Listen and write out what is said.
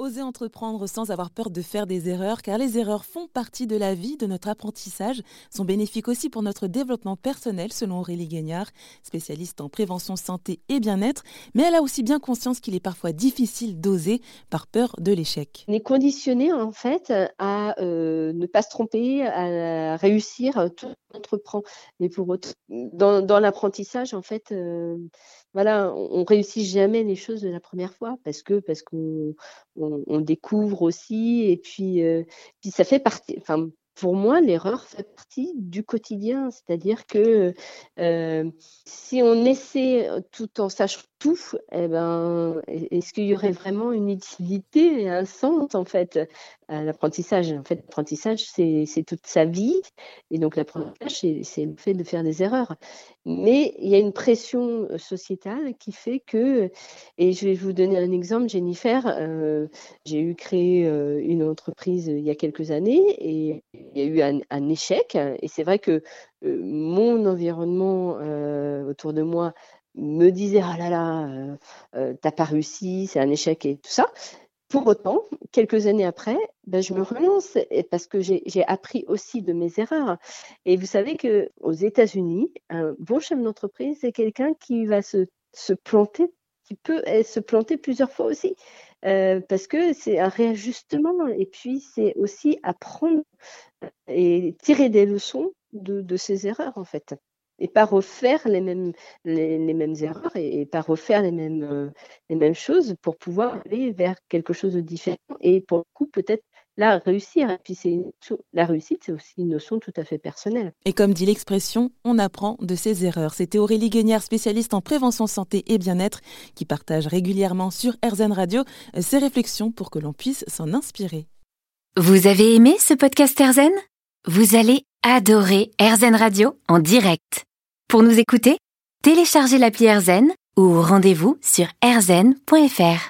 Oser entreprendre sans avoir peur de faire des erreurs, car les erreurs font partie de la vie, de notre apprentissage, sont bénéfiques aussi pour notre développement personnel, selon Aurélie Gagnard, spécialiste en prévention santé et bien-être, mais elle a aussi bien conscience qu'il est parfois difficile d'oser par peur de l'échec. On est conditionné en fait à euh, ne pas se tromper, à réussir tout entreprend. Mais pour dans, dans l'apprentissage, en fait, euh, voilà, on, on réussit jamais les choses de la première fois parce que parce qu'on on, découvre aussi et puis euh, puis ça fait partie. Enfin, pour moi, l'erreur fait partie du quotidien. C'est-à-dire que euh, si on essaie tout en sachant tout, eh ben, est-ce qu'il y aurait vraiment une utilité et un sens en fait à l'apprentissage? En fait, l'apprentissage, c'est toute sa vie. Et donc, l'apprentissage, c'est le fait de faire des erreurs. Mais il y a une pression sociétale qui fait que, et je vais vous donner un exemple, Jennifer, euh, j'ai eu créé euh, une entreprise il y a quelques années et il y a eu un, échec. Et c'est vrai que euh, mon environnement autour de moi me disait ah là là, euh, euh, t'as pas réussi, c'est un échec et tout ça. Pour autant, quelques années après, ben, je me relance parce que j'ai appris aussi de mes erreurs. Et vous savez que aux États-Unis, un bon chef d'entreprise, c'est quelqu'un qui va se, planter, qui peut eh, se planter plusieurs fois aussi. Euh, parce que c'est un réajustement et puis c'est aussi apprendre et tirer des leçons de, de ses erreurs en fait et pas refaire les mêmes, les, mêmes erreurs et, pas refaire les mêmes, euh, les mêmes choses pour pouvoir aller vers quelque chose de différent et pour le coup peut-être là réussir. Et puis c'est la réussite, c'est aussi une notion tout à fait personnelle. Et comme dit l'expression, on apprend de ses erreurs. C'était Aurélie Guignard, spécialiste en prévention santé et bien-être, qui partage régulièrement sur RZN Radio euh, ses réflexions pour que l'on puisse s'en inspirer. Vous avez aimé ce podcast RZN Vous allez adorer RZN Radio en direct. Pour nous écouter, téléchargez l'appli AirZen ou rendez-vous sur airzen.fr.